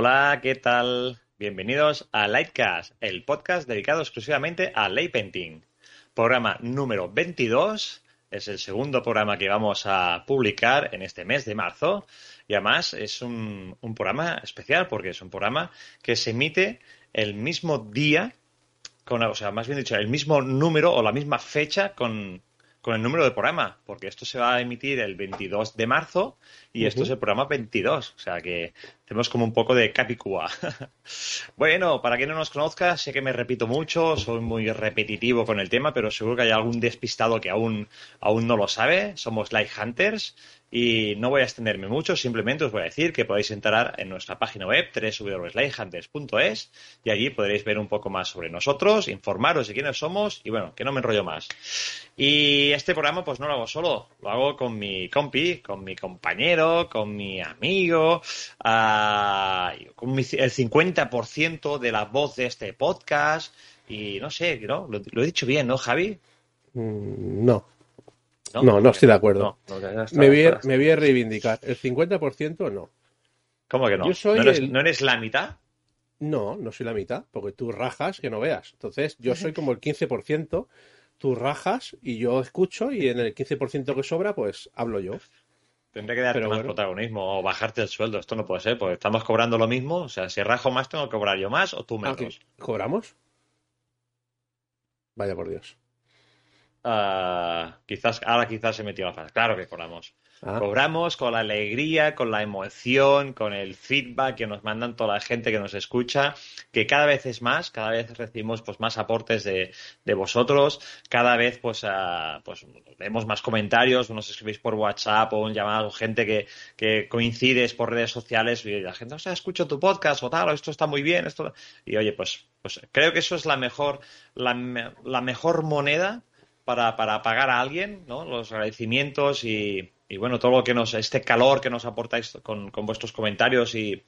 Hola, ¿qué tal? Bienvenidos a Lightcast, el podcast dedicado exclusivamente a Light Painting. Programa número 22, es el segundo programa que vamos a publicar en este mes de marzo y además es un, un programa especial porque es un programa que se emite el mismo día, con, o sea, más bien dicho, el mismo número o la misma fecha con, con el número de programa, porque esto se va a emitir el 22 de marzo y esto es el programa 22, o sea que tenemos como un poco de capicúa. bueno, para quien no nos conozca, sé que me repito mucho, soy muy repetitivo con el tema, pero seguro que hay algún despistado que aún, aún no lo sabe. Somos Light Hunters y no voy a extenderme mucho, simplemente os voy a decir que podéis entrar en nuestra página web www.lighthunters.es y allí podréis ver un poco más sobre nosotros, informaros de quiénes somos y bueno, que no me enrollo más. Y este programa pues no lo hago solo, lo hago con mi compi, con mi compañero, con mi amigo, uh, el 50% de la voz de este podcast y no sé, ¿no? Lo, lo he dicho bien, ¿no, Javi? Mm, no. ¿No? no, no estoy de acuerdo. No, no, me, voy a, me, voy a, reivindicar. El 50% no. ¿Cómo que no? Yo soy ¿No, eres, el... ¿No eres la mitad? No, no soy la mitad, porque tú rajas que no veas. Entonces, yo soy como el 15%, tú rajas y yo escucho y en el 15% que sobra, pues hablo yo. Tendré que darte Pero más bueno. protagonismo o bajarte el sueldo. Esto no puede ser, porque estamos cobrando lo mismo. O sea, si rajo más, tengo que cobrar yo más o tú menos. ¿Ah, ¿Cobramos? Vaya por Dios. Uh, quizás ahora quizás se metió la fase. Claro que cobramos. Ah. Cobramos con la alegría, con la emoción, con el feedback que nos mandan toda la gente que nos escucha, que cada vez es más, cada vez recibimos pues más aportes de, de vosotros, cada vez pues, uh, pues vemos más comentarios, nos escribís por WhatsApp o un llamado, gente que, que coincides por redes sociales y la gente, o sea, escucho tu podcast o tal, o esto está muy bien, esto y oye, pues, pues creo que eso es la mejor, la, la mejor moneda para, para pagar a alguien, ¿no? Los agradecimientos y, y, bueno, todo lo que nos, este calor que nos aportáis con, con vuestros comentarios y,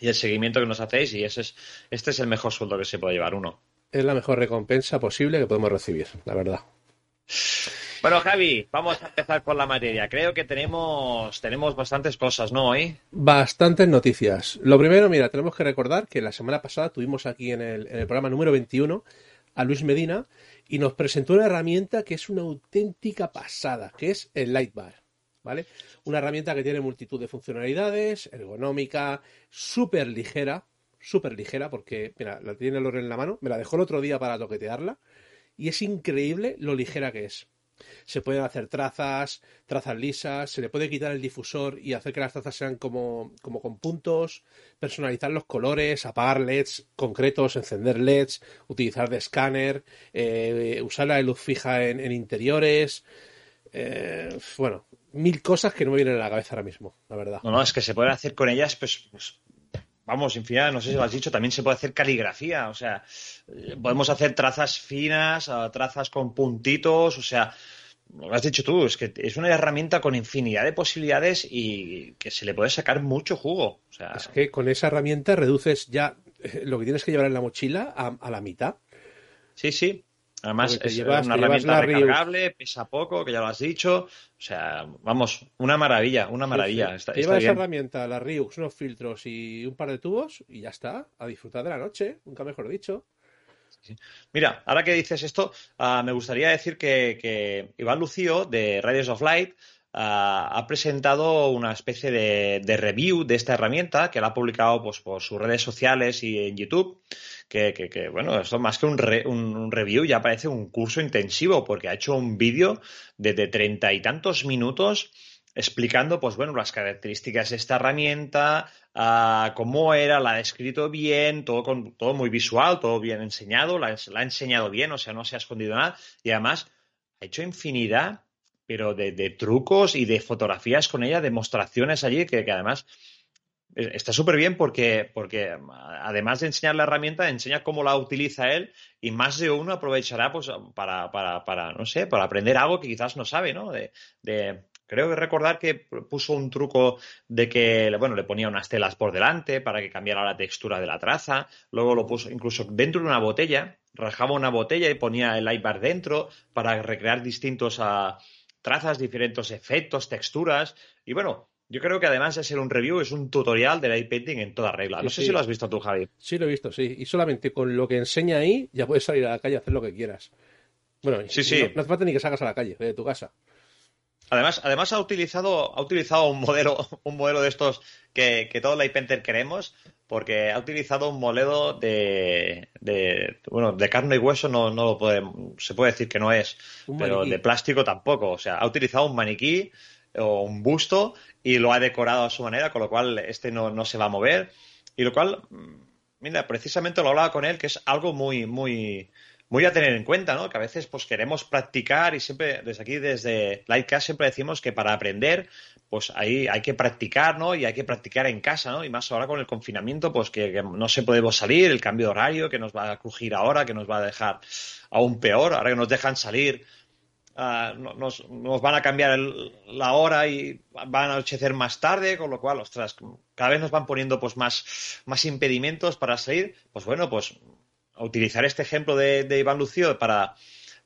y, el seguimiento que nos hacéis y ese es, este es el mejor sueldo que se puede llevar uno. Es la mejor recompensa posible que podemos recibir, la verdad. Bueno, Javi, vamos a empezar con la materia. Creo que tenemos, tenemos bastantes cosas, ¿no? Hoy. Bastantes noticias. Lo primero, mira, tenemos que recordar que la semana pasada tuvimos aquí en el, en el programa número 21 a Luis Medina y nos presentó una herramienta que es una auténtica pasada, que es el Lightbar. ¿Vale? Una herramienta que tiene multitud de funcionalidades, ergonómica, súper ligera, súper ligera, porque, mira, la tiene Lore en la mano, me la dejó el otro día para toquetearla, y es increíble lo ligera que es. Se pueden hacer trazas, trazas lisas, se le puede quitar el difusor y hacer que las trazas sean como, como con puntos, personalizar los colores, apagar LEDs concretos, encender LEDs, utilizar de escáner, eh, usar la luz fija en, en interiores. Eh, bueno, mil cosas que no me vienen a la cabeza ahora mismo, la verdad. No, no, es que se puede hacer con ellas, pues, pues vamos, infinidad, no sé si lo has dicho, también se puede hacer caligrafía, o sea, podemos hacer trazas finas, trazas con puntitos, o sea, lo has dicho tú, es que es una herramienta con infinidad de posibilidades y que se le puede sacar mucho jugo. O sea, es que con esa herramienta reduces ya eh, lo que tienes que llevar en la mochila a, a la mitad. Sí, sí. Además, es llevas, una herramienta recargable, pesa poco, que ya lo has dicho. O sea, vamos, una maravilla, una maravilla. Sí, sí. Está, Lleva está esa bien. herramienta, la Ryux, unos filtros y un par de tubos y ya está, a disfrutar de la noche, nunca mejor dicho. Sí. Mira, ahora que dices esto, uh, me gustaría decir que, que, Iván Lucio de Radios of Light uh, ha presentado una especie de, de, review de esta herramienta que la ha publicado pues, por sus redes sociales y en YouTube. Que, que, que, bueno, esto más que un, re, un, review ya parece un curso intensivo porque ha hecho un vídeo de treinta y tantos minutos explicando, pues bueno, las características de esta herramienta, uh, cómo era, la ha descrito bien, todo, con, todo muy visual, todo bien enseñado, la, la, ha enseñado bien, o sea, no se ha escondido nada y además ha hecho infinidad pero de, trucos y de fotografías con ella, demostraciones allí, que, además está súper bien porque, porque además de enseñar la herramienta, enseña cómo la utiliza él y más de uno aprovechará pues para, para, para no sé, para aprender algo que quizás no sabe, ¿no? De, creo que recordar que puso un truco de que, bueno, le ponía unas telas por delante para que cambiara la textura de la traza, luego lo puso incluso dentro de una botella, rajaba una botella y ponía el iPad dentro para recrear distintos uh, trazas, diferentes efectos, texturas y bueno, yo creo que además de ser un review, es un tutorial de light painting en toda regla. No sé si lo has visto tú, Javi. Sí, lo he visto, sí. Y solamente con lo que enseña ahí ya puedes salir a la calle a hacer lo que quieras. Bueno, sí, sí. No, hace falta ni que salgas a la calle de tu casa. Además, además ha utilizado, ha utilizado un modelo, un modelo de estos que, que todo Light Painter queremos, porque ha utilizado un modelo de, de bueno, de carne y hueso no, no lo puede, se puede decir que no es, pero de plástico tampoco. O sea, ha utilizado un maniquí o un busto y lo ha decorado a su manera, con lo cual este no, no se va a mover. Y lo cual, mm, mira, precisamente lo hablaba con él, que es algo muy, muy, muy a tener en cuenta, ¿no? Que a veces pues queremos practicar y siempre desde aquí, desde Lightcast, siempre decimos que para aprender, pues ahí hay que practicar, ¿no? Y hay que practicar en casa, ¿no? Y más ahora con el confinamiento, pues que, no se podemos salir, el cambio de horario que nos va a crujir ahora, que nos va a dejar aún peor, ahora que nos dejan salir Ah, nos, van a cambiar la hora y van a anochecer más tarde, con lo cual, ostras, cada vez nos van poniendo pues más, más impedimentos para salir. Pues bueno, pues utilizar este ejemplo de, Iván Lucio para,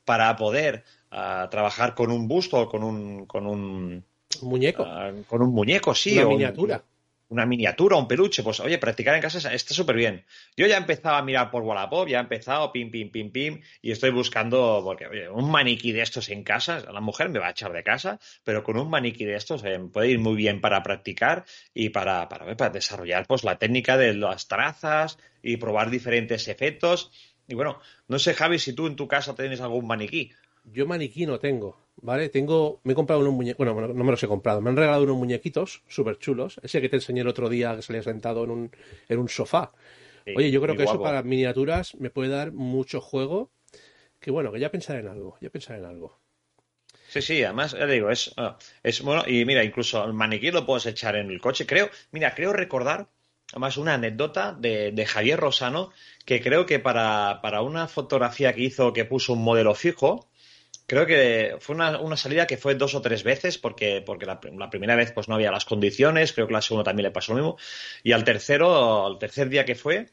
para poder ah, trabajar con un busto o con un, con un muñeco. Ah, con un muñeco, sí. Una miniatura una miniatura, un peluche, pues oye, practicar en casa está súper bien. Yo ya he empezado a mirar por Wallapop, ya he empezado, pim, pim, pim, pim, y estoy buscando, porque oye, un maniquí de estos en casa, la mujer me va a echar de casa, pero con un maniquí de estos eh, puede ir muy bien para practicar y para, para, para desarrollar pues la técnica de las trazas y probar diferentes efectos. Y bueno, no sé, Javi, si tú en tu casa tienes algún maniquí. Yo maniquí no tengo. ¿Vale? Tengo, me he comprado unos muñecos, bueno, no me los he comprado, me han regalado unos muñequitos súper chulos, ese que te enseñé el otro día que salía sentado en un, en un sofá. Oye, yo creo que eso para miniaturas me puede dar mucho juego, que bueno, que ya pensaré en algo, ya pensaré en algo. Sí, sí, además, ya digo, es, ah, es bueno, y mira, incluso el maniquí lo puedes echar en el coche, creo, mira, creo recordar, además, una anécdota de, de Javier Rosano, que creo que para, para una fotografía que hizo que puso un modelo fijo, Creo que fue una, salida que fue dos o tres veces, porque, porque la, primera vez pues no había las condiciones, creo que la segunda también le pasó lo mismo. Y al tercero, al tercer día que fue,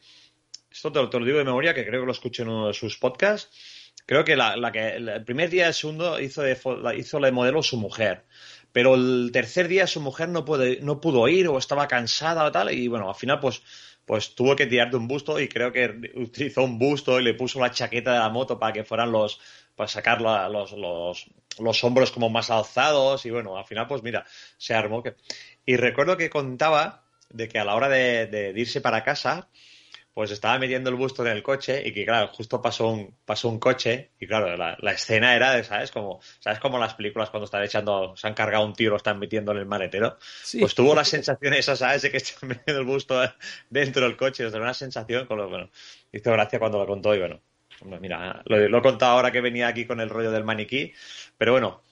esto te, lo digo de memoria, que creo que lo escuché en uno de sus podcasts, creo que, la, que el primer día el segundo hizo de, hizo de modelo su mujer. Pero el tercer día su mujer no, puede, no pudo ir o estaba cansada o tal, y bueno, al final pues pues tuvo que tirar de un busto y creo que utilizó un busto y le puso la chaqueta de la moto para que fueran los, para sacar los, los, los, hombros como más alzados y bueno, al final pues mira, se armó. Que... Y recuerdo que contaba de que a la hora de, irse para casa, pues estaba metiendo el busto en el coche y que claro, justo pasó un, pasó un coche y claro, la, escena era de, ¿sabes? Como, ¿sabes? Como las películas cuando están echando, se han cargado un tiro, están metiendo en el maletero. Pues tuvo la sensación esa, ¿sabes? De que están metiendo el busto dentro del coche, o una sensación, con lo, bueno, hizo gracia cuando lo contó y bueno, Mira, lo, he contado ahora que venía aquí con el rollo del maniquí, pero bueno,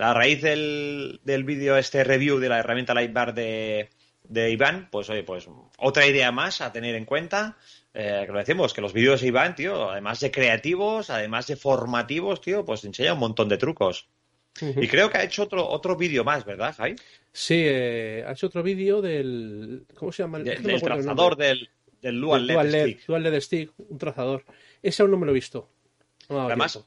a raíz del, del vídeo, este review de la herramienta Lightbar de, de Iván, pues oye, pues otra idea más a tener en cuenta. Eh, que lo decimos, que los vídeos de Iván, tío, además de creativos, además de formativos, tío, pues enseña un montón de trucos. Y creo que ha hecho otro, otro vídeo más, ¿verdad, Jai? Sí, eh, ha hecho otro vídeo del. ¿Cómo se llama? del trazador del, del Dual, LED, Dual LED Stick, un trazador. Ese aún no me lo he visto. Además,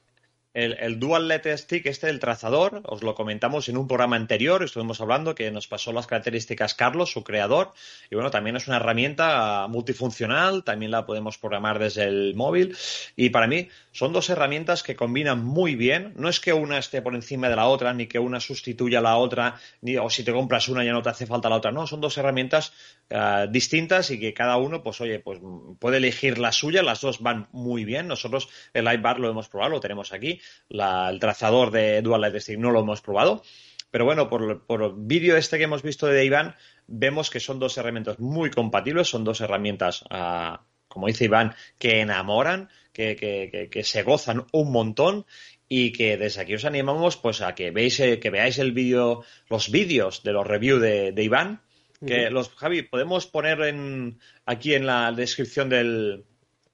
el, Dual LED Stick, este del trazador, os lo comentamos en un programa anterior, estuvimos hablando que nos pasó las características Carlos, su creador, y bueno, también es una herramienta multifuncional, también la podemos programar desde el móvil, y para mí son dos herramientas que combinan muy bien, no es que una esté por encima de la otra, ni que una sustituya a la otra, ni o si te compras una ya no te hace falta la otra, no, son dos herramientas eh, distintas y que cada uno, pues oye, pues puede elegir la suya, las dos van muy bien, nosotros el iBar lo hemos probado, lo tenemos aquí, el trazador de Dual Light Stick no lo hemos probado. Pero bueno, por, el vídeo este que hemos visto de Iván, vemos que son dos herramientas muy compatibles, son dos herramientas, ah, como dice Iván, que enamoran, que, se gozan un montón y que desde aquí os animamos pues a que veáis que veáis el vídeo los vídeos de los reviews de, de Iván que los Javi podemos poner en aquí en la descripción del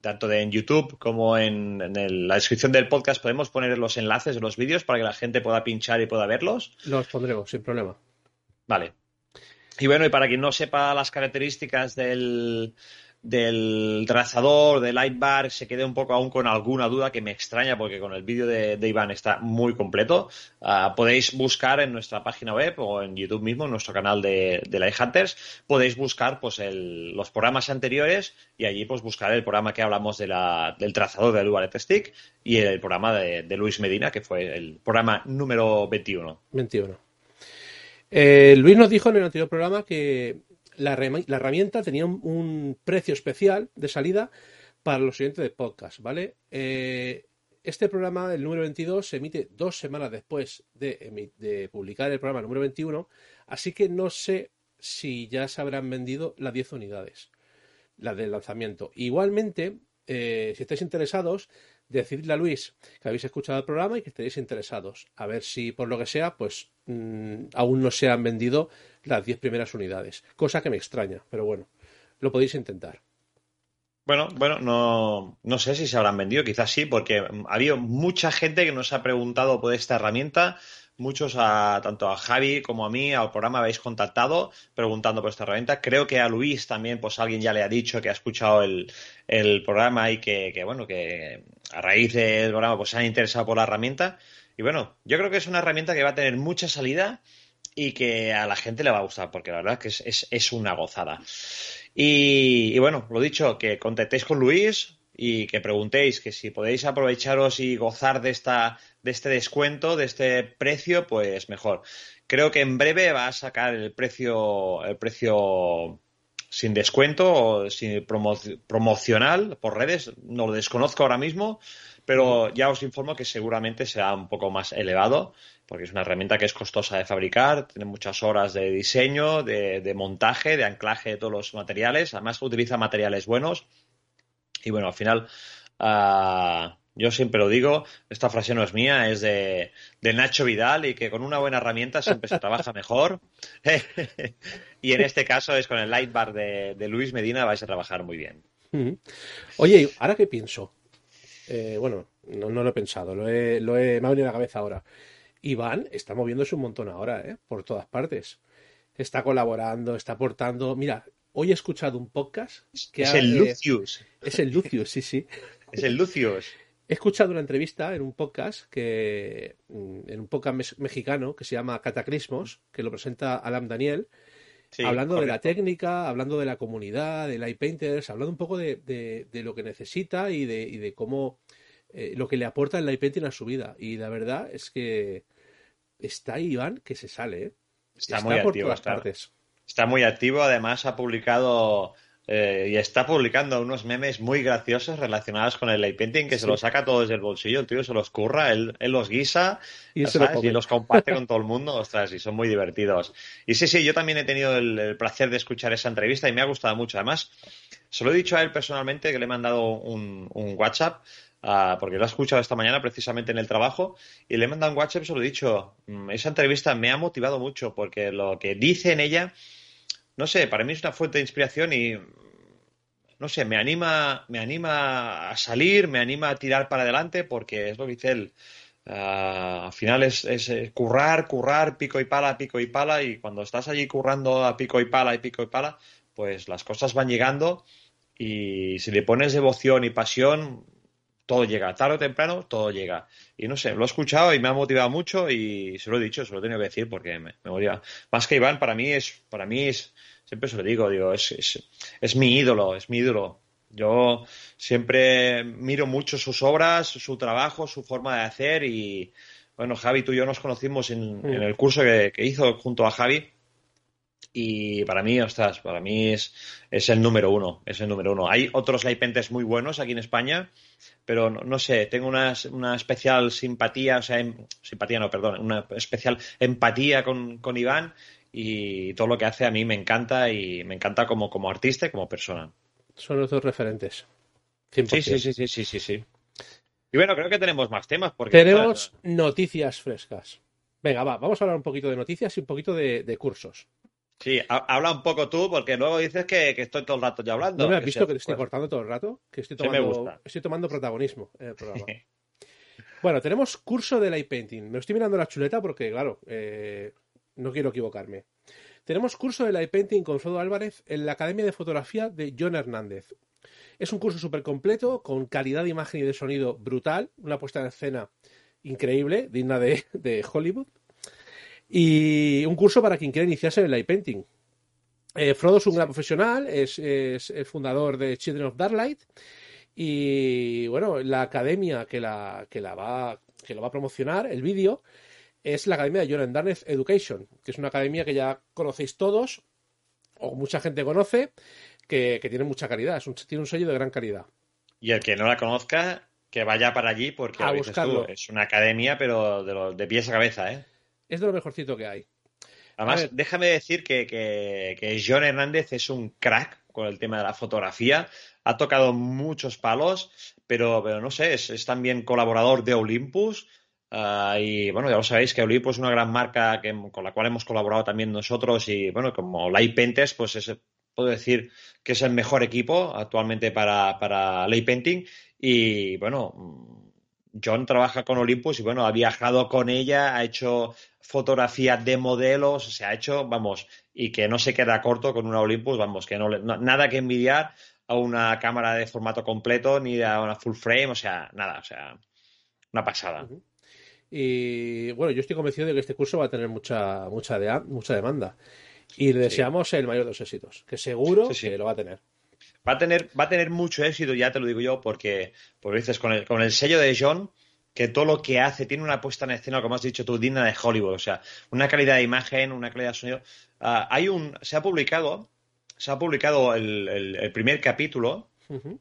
tanto de en YouTube como en, la descripción del podcast podemos poner los enlaces de los vídeos para que la gente pueda pinchar y pueda verlos. Los pondremos sin problema. Vale. Y bueno, y para quien no sepa las características del, del trazador, del Lightbar, se quede un poco aún con alguna duda que me extraña porque con el vídeo de, Iván está muy completo. Ah, podéis buscar en nuestra página web o en YouTube mismo, en nuestro canal de, de Light Hunters, podéis buscar pues los programas anteriores y allí pues buscar el programa que hablamos de la, del trazador del Wallet Stick y el programa de, Luis Medina, que fue el programa número 21. 21. Eh, Luis nos dijo en el anterior programa que la, herramienta tenía un, precio especial de salida para los oyentes de ¿vale? Eh, este programa, el número 22, se emite dos semanas después de, publicar el programa número 21, así que no sé si ya se habrán vendido las 10 unidades, las del lanzamiento. Igualmente, eh, si estáis interesados, decidle a Luis que habéis escuchado el programa y que estéis interesados. A ver si por lo que sea, pues mm, aún no se han vendido las 10 primeras unidades. Cosa que me extraña, pero bueno, lo podéis intentar. Bueno, bueno, no, no sé si se habrán vendido, quizás sí, porque ha habido mucha gente que nos ha preguntado por esta herramienta muchos, a, tanto a Javi como a mí, al programa habéis contactado preguntando por esta herramienta. Creo que a Luis también, pues alguien ya le ha dicho que ha escuchado el, programa y que, bueno, que a raíz del programa pues se han interesado por la herramienta. Y bueno, yo creo que es una herramienta que va a tener mucha salida y que a la gente le va a gustar, porque la verdad es que es, una gozada. Y, y, bueno, lo dicho, que contactéis con Luis y que preguntéis que si podéis aprovecharos y gozar de esta de este descuento, de este precio, pues mejor. Creo que en breve va a sacar el precio, el precio sin descuento o sin promocional por redes. No lo desconozco ahora mismo, pero ya os informo que seguramente será un poco más elevado, porque es una herramienta que es costosa de fabricar, tiene muchas horas de diseño, de, montaje, de anclaje de todos los materiales. Además, utiliza materiales buenos. Y bueno, al final. Ah, yo siempre lo digo, esta frase no es mía, es de, Nacho Vidal y que con una buena herramienta siempre se trabaja mejor. y en este caso es con el Lightbar de, de Luis Medina vais a trabajar muy bien. Oye, ahora que pienso, eh, bueno, no, lo he pensado, lo he, lo he, me ha venido a la cabeza ahora. Iván está moviéndose un montón ahora, ¿eh? por todas partes. Está colaborando, está aportando. Mira, hoy he escuchado un podcast que es el Lucius. Es el Lucius, sí, sí. Es el Lucius. He escuchado una entrevista en un podcast que mm, en un podcast mexicano que se llama Cataclismos, que lo presenta Alam Daniel, hablando de la técnica, hablando de la comunidad, de iPainters, hablando un poco de, lo que necesita y de, cómo eh, lo que le aporta el iPainting a su vida. Y la verdad es que está Iván que se sale, ¿eh? Está, muy activo, está muy activo. Además ha publicado eh, y está publicando unos memes muy graciosos relacionados con el light painting que se los saca todos del bolsillo, el tío se los curra, él, los guisa y, los comparte con todo el mundo, ostras, y son muy divertidos. Y sí, sí, yo también he tenido el, placer de escuchar esa entrevista y me ha gustado mucho. Además, se lo he dicho a él personalmente que le he mandado un, WhatsApp ah, porque lo he escuchado esta mañana precisamente en el trabajo y le he mandado un WhatsApp y se lo he dicho, mm, esa entrevista me ha motivado mucho porque lo que dice en ella no sé, para mí es una fuente de inspiración y no sé, me anima, me anima a salir, me anima a tirar para adelante, porque es lo que dice él. Ah, al final es, eh, currar, currar, pico y pala, pico y pala, y cuando estás allí currando a pico y pala y pico y pala, pues las cosas van llegando y si le pones devoción y pasión, todo llega, tarde o temprano, todo llega. Y no sé, lo he escuchado y me ha motivado mucho y se lo he dicho, se lo he tenido que decir porque me, me motiva. Más que Iván, para mí es, para mí es, siempre se lo digo, digo, es, es, mi ídolo, es mi ídolo. Yo siempre miro mucho sus obras, su trabajo, su forma de hacer y, bueno, Javi, tú y yo nos conocimos en, mm. el curso que, hizo junto a Javi y para mí, ostras, para mí es, es el número uno, es el número uno. Hay otros Laipentes muy buenos aquí en España, pero no, sé, tengo una, una, especial simpatía, o sea, em, simpatía no, perdón, una especial empatía con, con Iván y todo lo que hace a mí me encanta y me encanta como, como artista y como persona. Son los dos referentes. Sí, sí, sí, sí, sí, sí, Y bueno, creo que tenemos más temas. Porque tenemos noticias frescas. Venga, va, vamos a hablar un poquito de noticias y un poquito de, cursos. Sí, habla un poco tú, porque luego dices que, estoy todo el rato ya hablando. ¿No me has visto que te estoy pues cortando todo el rato? Que estoy tomando, estoy tomando protagonismo en el programa. bueno, tenemos curso de light painting. Me estoy mirando la chuleta porque, claro, eh, no quiero equivocarme. Tenemos curso de light painting con Frodo Álvarez en la Academia de Fotografía de John Hernández. Es un curso súper completo, con calidad de imagen y de sonido brutal, una puesta en escena increíble, digna de, Hollywood. Y un curso para quien quiera iniciarse en el light painting. Eh, Frodo es un gran profesional, es, el fundador de Children of Darklight. Y bueno, la academia que la, que la va, que lo va a promocionar, el vídeo, es la academia de John Darneth Education, que es una academia que ya conocéis todos, o mucha gente conoce, que, tiene mucha calidad, es un, tiene un sello de gran calidad. Y el que no la conozca, que vaya para allí, porque a buscarlo. es una academia, pero de, de pies a cabeza, ¿eh? Es de lo mejorcito que hay. Además, déjame decir que, que, John Hernández es un crack con el tema de la fotografía. Ha tocado muchos palos, pero, pero no sé, es, es también colaborador de Olympus. Ah, y bueno, ya lo sabéis que Olympus es una gran marca con la cual hemos colaborado también nosotros. Y bueno, como Light Painters, pues es, puedo decir que es el mejor equipo actualmente para, para Light Painting. Y bueno, John trabaja con Olympus y bueno, ha viajado con ella, ha hecho fotografía de modelos, se ha hecho, vamos, y que no se queda corto con una Olympus, vamos, que no, nada que envidiar a una cámara de formato completo ni a una full frame, o sea, nada, o sea, una pasada. Y bueno, yo estoy convencido de que este curso va a tener mucha, mucha, mucha demanda. Y le deseamos el mayor de los éxitos, que seguro que lo va a tener. Va a tener, va a tener mucho éxito, ya te lo digo yo, porque, porque dices, con el, con el sello de John, que todo lo que hace tiene una puesta en escena, como has dicho tú, digna de Hollywood. O sea, una calidad de imagen, una calidad de sonido. Ah, hay un. Se ha publicado. Se ha publicado el, primer capítulo,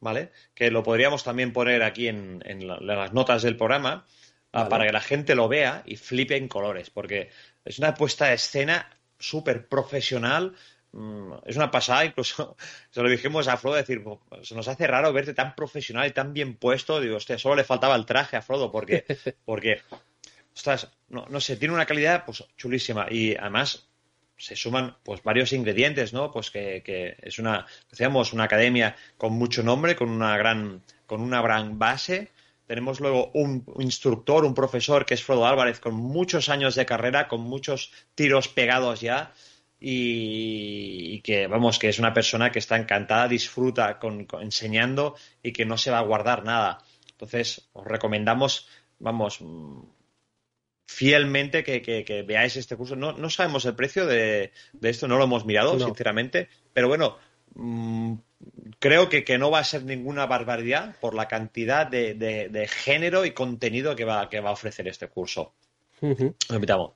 ¿vale? Que lo podríamos también poner aquí en, las notas del programa. Ah, para que la gente lo vea y flipe en colores, porque es una puesta de escena súper profesional, Mm, es una pasada, incluso se lo dijimos a Frodo, decir, se nos hace raro verte tan profesional y tan bien puesto. Digo, hostia, solo le faltaba el traje a Frodo, porque, porque ostras, no, no sé, tiene una calidad pues chulísima y además se suman pues varios ingredientes, ¿no? Pues que, que es una, decíamos, una academia con mucho nombre, con una gran, con una gran base. Tenemos luego un instructor, un profesor que es Frodo Álvarez, con muchos años de carrera, con muchos tiros pegados ya y, que vamos que es una persona que está encantada, disfruta con, enseñando y que no se va a guardar nada. Entonces os recomendamos, vamos, fielmente que, veáis este curso. No, no sabemos el precio de, esto, no lo hemos mirado, sinceramente, pero bueno, mm, creo que, que, no va a ser ninguna barbaridad por la cantidad de, género y contenido que va, que va a ofrecer este curso. invitamos.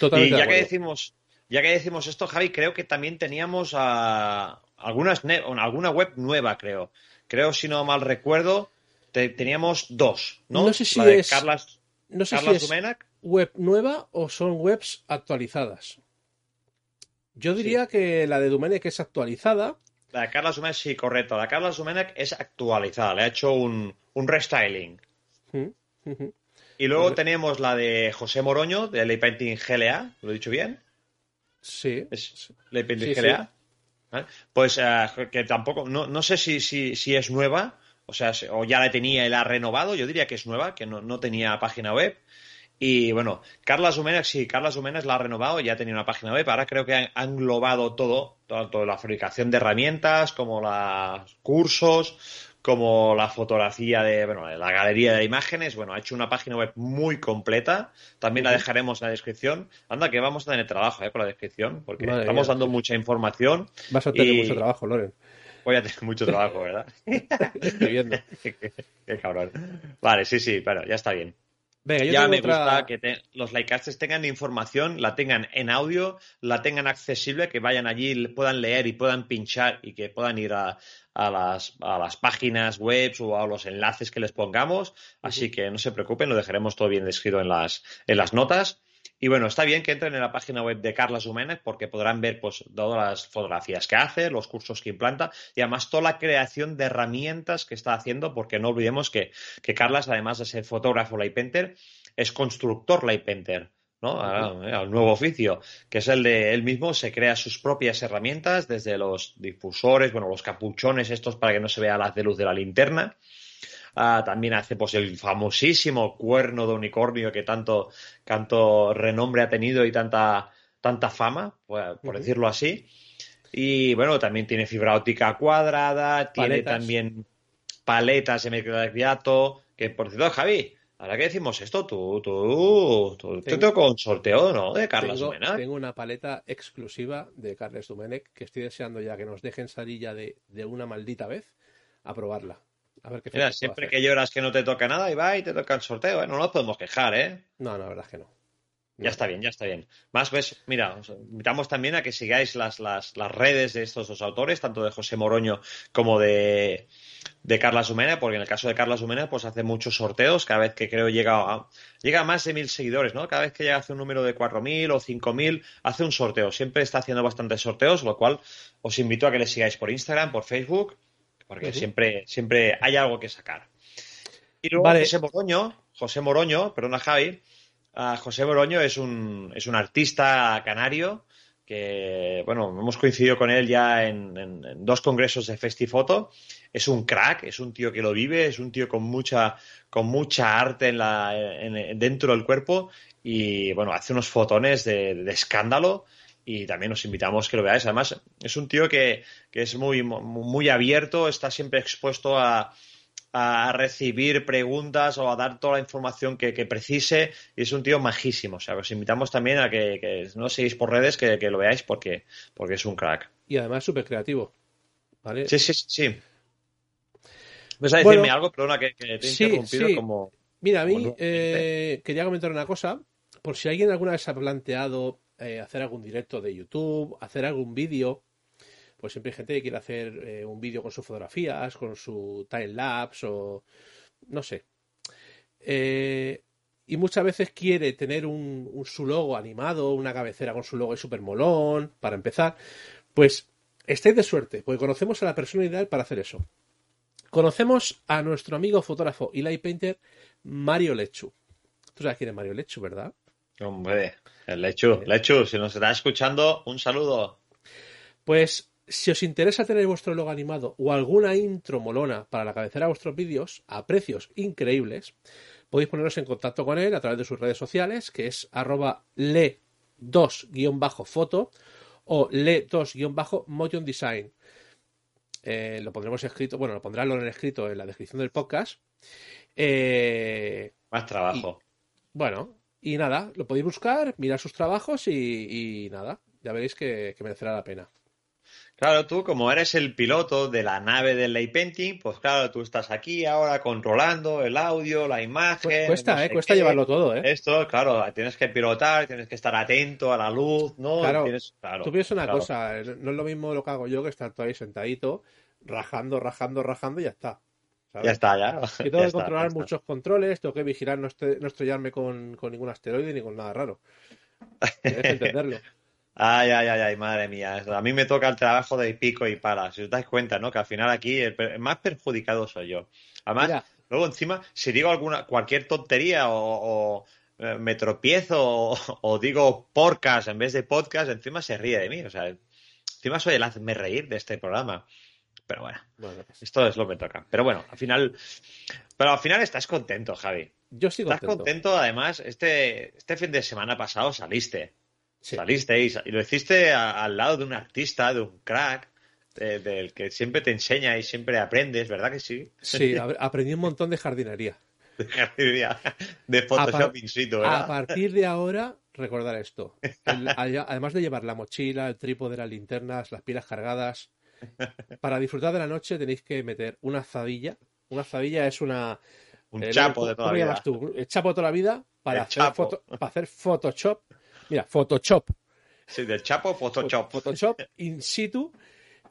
y ya que decimos ya que decimos esto, Javi, creo que también teníamos a algunas alguna web nueva, creo. Creo, si no mal recuerdo, teníamos dos, ¿no? No sé si es, Carlas, no sé si es web nueva o son webs actualizadas. Yo diría que la de Dumenec es actualizada. La de Carla Dumenec, sí, correcto. La de Carla Dumenec es actualizada. Le ha hecho un, un restyling. Y luego tenemos la de José Moroño, de Ley Painting GLA. ¿Lo he dicho bien? Sí. Es la. Pues eh, que tampoco, no, no sé si, si, si, es nueva, o sea, o ya la tenía y la ha renovado, yo diría que es nueva, que no, no tenía página web. Y bueno, Carla Zumenes, sí, Carla Zumenes la ha renovado, ya tenía una página web, ahora creo que ha englobado todo, tanto la fabricación de herramientas como los cursos, como la fotografía de, bueno, la galería de imágenes. Bueno, ha hecho una página web muy completa. También la dejaremos en la descripción. Anda, que vamos a tener trabajo eh, con la descripción, porque estamos dando mucha información. Vas a tener mucho trabajo, Loren. Voy a tener mucho trabajo, ¿verdad? Estoy viendo. qué, cabrón. Vale, sí, sí, pero ya está bien. ya me gusta que los likecasters tengan información, la tengan en audio, la tengan accesible, que vayan allí, puedan leer y puedan pinchar y que puedan ir a, a las, a las páginas web o a los enlaces que les pongamos. Así que no se preocupen, lo dejaremos todo bien descrito en las, en las notas. Y bueno, está bien que entren en la página web de Carla Jiménez porque podrán ver pues, todas las fotografías que hace, los cursos que implanta y además toda la creación de herramientas que está haciendo, porque no olvidemos que, que Carlas, además de ser fotógrafo Light Painter, es constructor Light Painter. ¿No? al nuevo oficio, que es el de él mismo, se crea sus propias herramientas, desde los difusores, bueno, los capuchones estos para que no se vea la de luz de la linterna, Ah, también hace pues el famosísimo cuerno de unicornio que tanto, tanto renombre ha tenido y tanta, tanta fama, pues, por decirlo así. Y bueno, también tiene fibra óptica cuadrada, tiene también paletas de microdaquiato, que por cierto, Javi, ahora que decimos esto, tú, tú, tú te toco un sorteo, ¿no? De Carlos tengo, Tengo una paleta exclusiva de Carles Dumenech que estoy deseando ya que nos dejen salir ya de, de una maldita vez a probarla. Mira, siempre que lloras que no te toca nada y va y te toca el sorteo, ¿eh? No nos podemos quejar, ¿eh? No, no, la verdad es que no. Ya está bien, ya está bien. Más pues, mira, invitamos también a que sigáis las, las, las, redes de estos dos autores, tanto de José Moroño como de, de Carla Sumena, porque en el caso de Carla Sumena, pues hace muchos sorteos, cada vez que creo llega a, llega a más de mil seguidores, ¿no? Cada vez que llega hace un número de cuatro mil o cinco mil, hace un sorteo. Siempre está haciendo bastantes sorteos, lo cual os invito a que le sigáis por Instagram, por Facebook porque siempre, siempre hay algo que sacar. Y luego José Moroño, José Moroño, perdona Javi, uh, José Moroño es un, es un artista canario que, bueno, hemos coincidido con él ya en, dos congresos de Festifoto. Es un crack, es un tío que lo vive, es un tío con mucha, con mucha arte en la, dentro del cuerpo y, bueno, hace unos fotones de escándalo y también os invitamos que lo veáis. Además, es un tío que, es muy, muy abierto, está siempre expuesto a, recibir preguntas o a dar toda la información que, precise y es un tío majísimo. O sea, os invitamos también a que, no seguís por redes, que, lo veáis porque, porque es un crack. Y además súper creativo. ¿vale? Sí, sí, sí. ¿Vas a decirme algo? Perdona que, te he interrumpido como... Mira, a mí eh, quería comentar una cosa. Por si alguien alguna vez ha planteado eh, hacer algún directo de YouTube, hacer algún vídeo. Pues siempre hay gente que quiere hacer eh, un vídeo con sus fotografías, con su time lapse o no sé. Eh, y muchas veces quiere tener un, su logo animado, una cabecera con su logo y super molón, para empezar. Pues estáis de suerte, porque conocemos a la persona ideal para hacer eso. Conocemos a nuestro amigo fotógrafo y light painter Mario Lechu. Tú sabes quién es Mario Lechu, ¿verdad? Hombre, el Lechu, Lechu, si nos está escuchando, un saludo. Pues si os interesa tener vuestro logo animado o alguna intro molona para la cabecera de vuestros vídeos a precios increíbles, podéis poneros en contacto con él a través de sus redes sociales, que es arroba le2-foto o le2-motion design. Eh, lo pondremos escrito, bueno, lo pondrá en escrito en la descripción del podcast. Eh, Más trabajo. bueno, y nada, lo podéis buscar, mirar sus trabajos y, nada, ya veréis que, merecerá la pena. Claro, tú como eres el piloto de la nave del Lay Painting, pues claro, tú estás aquí ahora controlando el audio, la imagen. Cuesta, ¿eh? Cuesta llevarlo todo, ¿eh? Esto, claro, tienes que pilotar, tienes que estar atento a la luz, ¿no? Claro, tú piensas una cosa, no es lo mismo lo que hago yo que estar todo ahí sentadito, rajando, rajando, rajando y ya está. Ya está, ya. Y tengo que controlar muchos controles, tengo que vigilar no, estrellarme con, ningún asteroide ni con nada raro. Tienes que entenderlo. Ay, ay, ay, ay, madre mía. A mí me toca el trabajo de pico y pala. Si os dais cuenta, ¿no? Que al final aquí el, más perjudicado soy yo. Además, luego encima, si digo alguna, cualquier tontería o, eh, me tropiezo o, o, digo podcast en vez de podcast, encima se ríe de mí. O sea, encima soy el hazme reír de este programa. Pero bueno, esto es lo que me toca. Pero bueno, al final. Pero al final estás contento, Javi. Yo estoy contento. Estás contento, además, este, este fin de semana pasado saliste. Saliste y, lo hiciste al lado de un artista, de un crack, del que siempre te enseña y siempre aprendes, ¿verdad que sí? Sí, aprendí un montón de jardinería. De jardinería, de Photoshop in situ, ¿verdad? A partir de ahora, recordar esto. además de llevar la mochila, el trípode, las linternas, las pilas cargadas, para disfrutar de la noche tenéis que meter una azadilla. Una azadilla es una. Un eh, chapo de toda la vida. El chapo de toda la vida para, hacer, para hacer Photoshop. Mira, Photoshop. Sí, del chapo, Photoshop. Photoshop in situ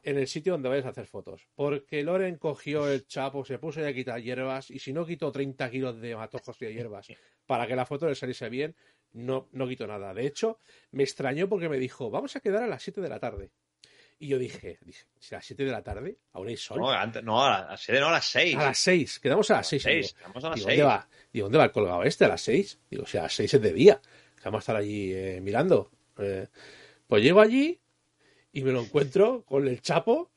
en el sitio donde vais a hacer fotos. Porque Loren cogió el chapo, se puso a quitar hierbas y si no quitó 30 kilos de matojos y de hierbas para que la foto le saliese bien, no, no quito nada. De hecho, me extrañó porque me dijo, vamos a quedar a las 7 de la tarde. Y yo dije, dije, ¿a las 7 de la tarde? ¿Ahora hay sol? No, antes, no, a las 7 no, a las 6. A las 6, quedamos a las 6. Seis, quedamos a las digo, seis. ¿dónde va? Digo, ¿dónde va el colgado este? ¿A las 6? Digo, si a las 6 es de día. Vamos a estar allí eh, mirando. Eh, pues llego allí y me lo encuentro con el chapo.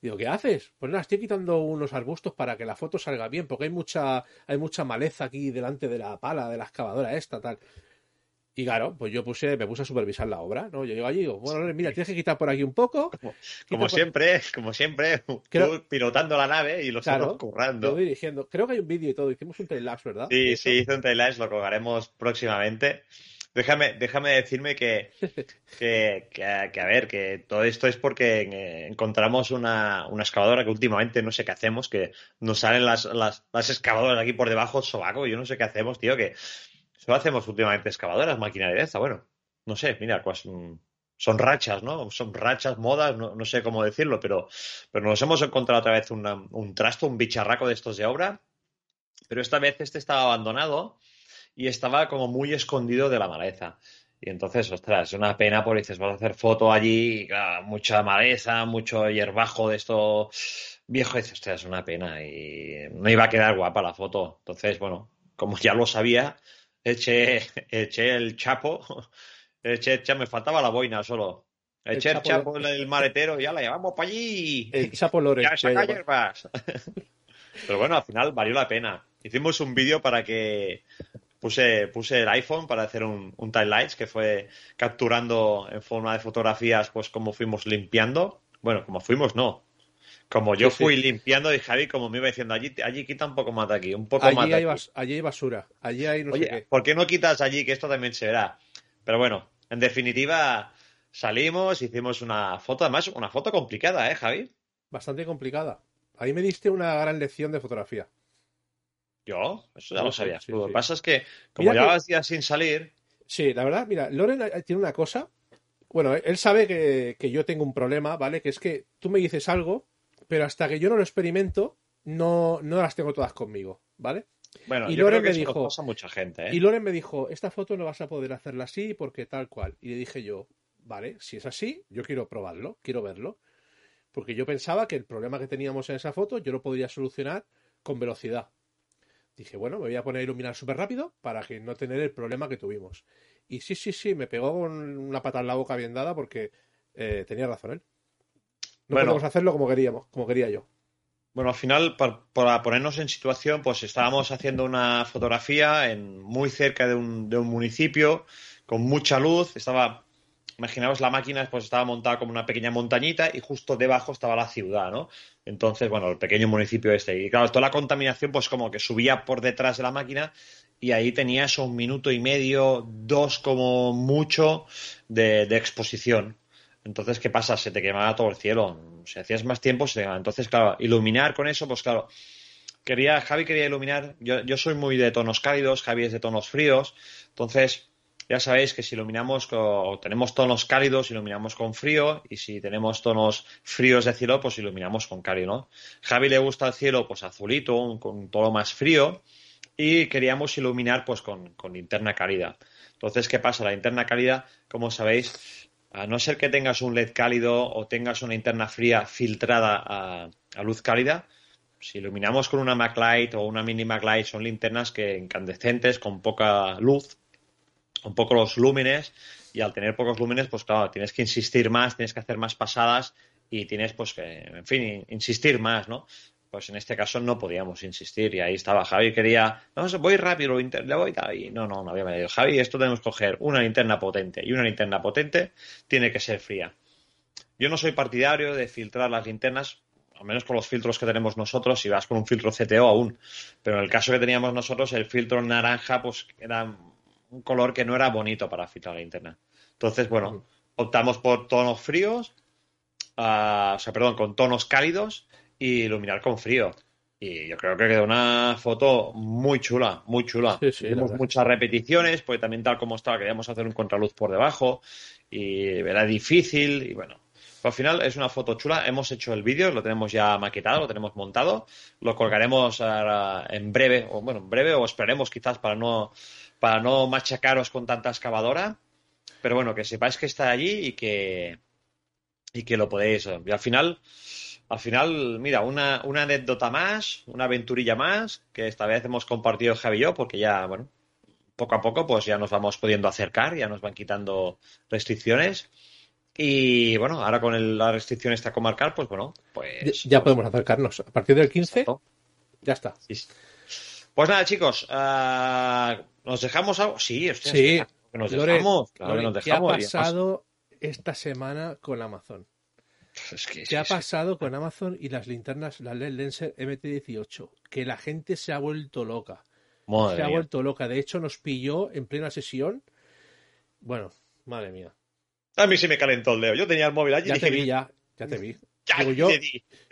Digo, ¿qué haces? Pues nada, estoy quitando unos arbustos para que la foto salga bien, porque hay mucha, hay mucha maleza aquí delante de la pala, de la excavadora esta, tal. Y claro, pues yo puse, me puse a supervisar la obra, ¿no? Yo llego allí y digo, bueno, mira, tienes que quitar por aquí un poco. Como, siempre, como siempre, Creo- tú pilotando la nave y los Claro, currando. Yo dirigiendo. Creo que hay un vídeo y todo. Hicimos un timelapse, ¿verdad? Sí, sí, hice un timelapse, lo colgaremos próximamente. Déjame, déjame decirme que, que, que, que, a ver, que todo esto es porque eh, encontramos una, una excavadora que últimamente no sé qué hacemos, que nos salen las, las, las excavadoras aquí por debajo, sobaco, yo no sé qué hacemos, tío, que solo hacemos últimamente excavadoras, maquinaria de esta, bueno, no sé, mira, pues mm, son rachas, ¿no? Son rachas, modas, no, no sé cómo decirlo, pero, pero nos hemos encontrado otra vez una- un trasto, un bicharraco de estos de obra, pero esta vez este estaba abandonado y estaba como muy escondido de la maleza. Y entonces, ostras, es una pena porque dices, vas a hacer foto allí, y, claro, mucha maleza, mucho hierbajo de esto viejo, y dices, ostras, es una pena. Y no iba a quedar guapa la foto. Entonces, bueno, como ya lo sabía, eché, eché el chapo, eché, eché- me faltaba la boina solo. El Eché el chapo chapo en el maletero y ya la llevamos para allí. El Chapo Lore. Ya saca hierbas. Pero bueno, al final valió la pena. Hicimos un vídeo para que puse, puse el iPhone para hacer un, un timelapse que fue capturando en forma de fotografías pues como fuimos limpiando. Bueno, como fuimos, no. Como yo Sí, sí. fui limpiando y Javi como me iba diciendo allí, allí quita un poco más de aquí, un poco más Allí de hay, aquí. bas- allí hay basura. Allí hay no Oye, sé qué. ¿por qué no quitas allí que esto también se verá? Pero bueno, en definitiva salimos, hicimos una foto, además una foto complicada, ¿eh, Javi? Bastante complicada. Ahí me diste una gran lección de fotografía. Yo, eso ya lo sí, sabías. sí. Lo sí. que pasa es que, como Mira que- llevabas días sin salir, Sí, la verdad, mira, Loren eh, tiene una cosa. Bueno, él sabe que, que yo tengo un problema, ¿vale? Que es que tú me dices algo, pero hasta que yo no lo experimento, no, no las tengo todas conmigo, ¿vale? bueno, Y yo Loren creo que me eso dijo- pasa a mucha gente, ¿eh? Y Loren me dijo, esta foto no vas a poder hacerla así porque tal cual. Y le dije yo, vale, si es así, yo quiero probarlo, quiero verlo. Porque yo pensaba que el problema que teníamos en esa foto yo lo podría solucionar con velocidad. Dije, bueno, me voy a poner a iluminar súper rápido para que no tener el problema que tuvimos. Y sí, sí, sí, me pegó con una pata en la boca bien dada porque eh, tenía razón él. No Bueno. podemos hacerlo como queríamos, como quería yo. Bueno, al final, por- para ponernos en situación, pues estábamos haciendo una fotografía en, muy cerca de un, de un municipio, con mucha luz. Estaba, imaginaos, la máquina pues estaba montada como una pequeña montañita y justo debajo estaba la ciudad, ¿no? Entonces, bueno, el pequeño municipio este. Y claro, toda la contaminación pues como que subía por detrás de la máquina y ahí tenías un minuto y medio, dos como mucho de, exposición. Entonces, ¿qué pasa? Se te quemaba todo el cielo. Si hacías más tiempo, se te quemaba. Entonces, claro, iluminar con eso, pues claro. Quería, Javi quería iluminar. Yo, yo soy muy de tonos cálidos, Javi es de tonos fríos. Entonces, ya sabéis que si iluminamos, con, tenemos tonos cálidos, iluminamos con frío. Y si tenemos tonos fríos de cielo, pues iluminamos con cálido. Javi le gusta el cielo, pues azulito, con un tono más frío. Y queríamos iluminar, pues con, con linterna cálida. Entonces, ¿qué pasa? La linterna cálida, como sabéis, a no ser que tengas un LED cálido o tengas una linterna fría filtrada a, a luz cálida, si iluminamos con una MacLight o una mini MacLight son linternas que incandescentes, con poca luz, con pocos lúmenes, y al tener pocos lúmenes, pues claro, tienes que insistir más, tienes que hacer más pasadas y tienes pues que, en fin, insistir más, ¿no? Pues en este caso no podíamos insistir y ahí estaba Javi quería, no, voy rápido, le voy tal", y no, no, no había manera. Javi, esto tenemos que coger una linterna potente y una linterna potente tiene que ser fría. Yo no soy partidario de filtrar las linternas, al menos con los filtros que tenemos nosotros, si vas con un filtro CTO aún, pero en el caso que teníamos nosotros, el filtro naranja, pues era un color que no era bonito para filtrar la linterna. Entonces, bueno, optamos por tonos fríos, ah, o sea, perdón, con tonos cálidos y iluminar con frío. Y yo creo que quedó una foto muy chula, muy chula. Sí, Hicimos muchas repeticiones, porque también tal como estaba queríamos hacer un contraluz por debajo y era difícil y bueno, al final es una foto chula. Hemos hecho el vídeo, lo tenemos ya maquetado, lo tenemos montado. Lo colgaremos en breve, o bueno, en breve, o esperaremos quizás para no, para no machacaros con tanta excavadora. Pero bueno, que sepáis que está allí y que, y que lo podéis. Y al final, al final, mira, una, una anécdota más, una aventurilla más, que esta vez hemos compartido Javi y yo, porque ya, bueno, poco a poco, pues ya nos vamos pudiendo acercar, ya nos van quitando restricciones. Y bueno, ahora con la restricción esta comarcal, pues bueno, pues. Ya, podemos acercarnos. A partir del 15, ya está. Pues nada, chicos, uh, ¿nos dejamos algo? Sí, hostia, sí. nos dejamos. ¿Qué ha pasado esta semana con Amazon? Es que, ¿Qué ha pasado con Amazon y las linternas, la LED Lenser MT18? Que la gente se ha vuelto loca. se ha vuelto loca. De hecho, nos pilló en plena sesión. Bueno, madre mía. A mí sí me calentó el dedo. Yo tenía el móvil allí. Ya te vi, ya. Ya te vi. yo,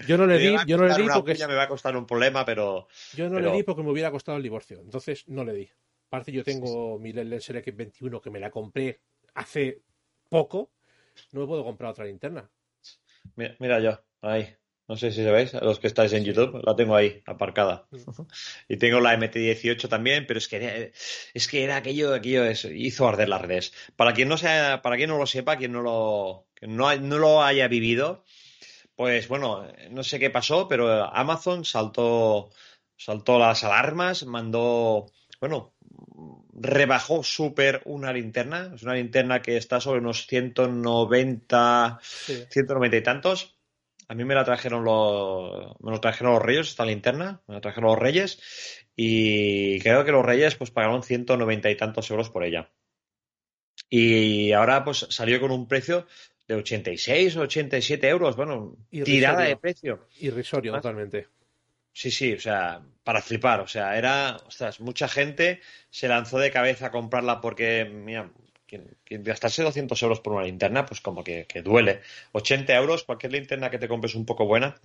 yo, no le di, yo no le di porque me va a costar un problema, pero yo no le di porque me hubiera costado el divorcio, entonces no le di. Aparte yo tengo mi Lenser X21 que me la compré hace poco, no me puedo comprar otra linterna. Mira, yo, ahí. No sé si sabéis, los que estáis en YouTube, la tengo ahí, aparcada. Y tengo la MT18 también, pero es que es que era aquello, aquello hizo arder las redes. Para quien no sea, para quien no lo sepa, quien no lo, no, no lo haya vivido, pues bueno, no sé qué pasó, pero Amazon saltó, saltó las alarmas, mandó, bueno, rebajó súper una linterna. Es una linterna que está sobre unos 190, 190 y tantos. A mí me la trajeron los, me lo trajeron los Reyes, esta linterna, me la trajeron los Reyes y creo que los Reyes pues pagaron 190 y tantos euros por ella. Y ahora pues salió con un precio de 86 o 87 euros, bueno, tirada de precio. Irrisorio, totalmente. Sí, sí, o sea, para flipar, o sea, era, ostras, mucha gente se lanzó de cabeza a comprarla porque, mira, gastarse 200 euros por una linterna, pues como que, duele. 80 euros, cualquier linterna que te compres un poco buena,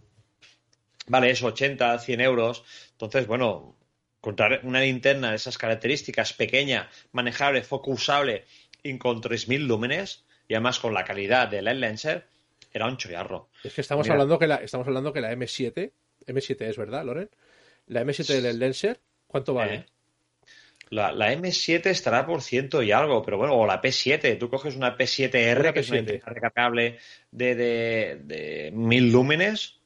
vale, eso, 80, 100 euros. Entonces, bueno, comprar una linterna de esas características, pequeña, manejable, focusable y con 3.000 lúmenes, y además con la calidad del LED Lenser, era un chollarro. Es que estamos hablando que la, estamos hablando que la M7 M7 es, ¿verdad, Loren? La M7 del Lenser, ¿cuánto vale? Eh, la, M7 estará por ciento y algo, pero bueno, o la P7. Tú coges una P7R, que es una recargable de, de, de mil lúmenes.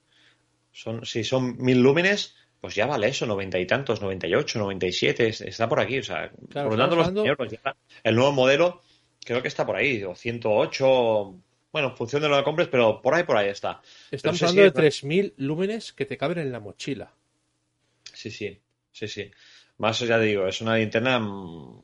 Son, si son mil lúmenes, pues ya vale eso, noventa y tantos, 98, 97, está por aquí. O sea, por lo tanto, los el nuevo modelo creo que está por ahí, o 108, bueno, en función de lo que compres, pero por ahí, por ahí está. Estamos hablando de 3.000 lúmenes que te caben en la mochila. Sí, sí, sí, sí. Más ya digo, es una linterna mm,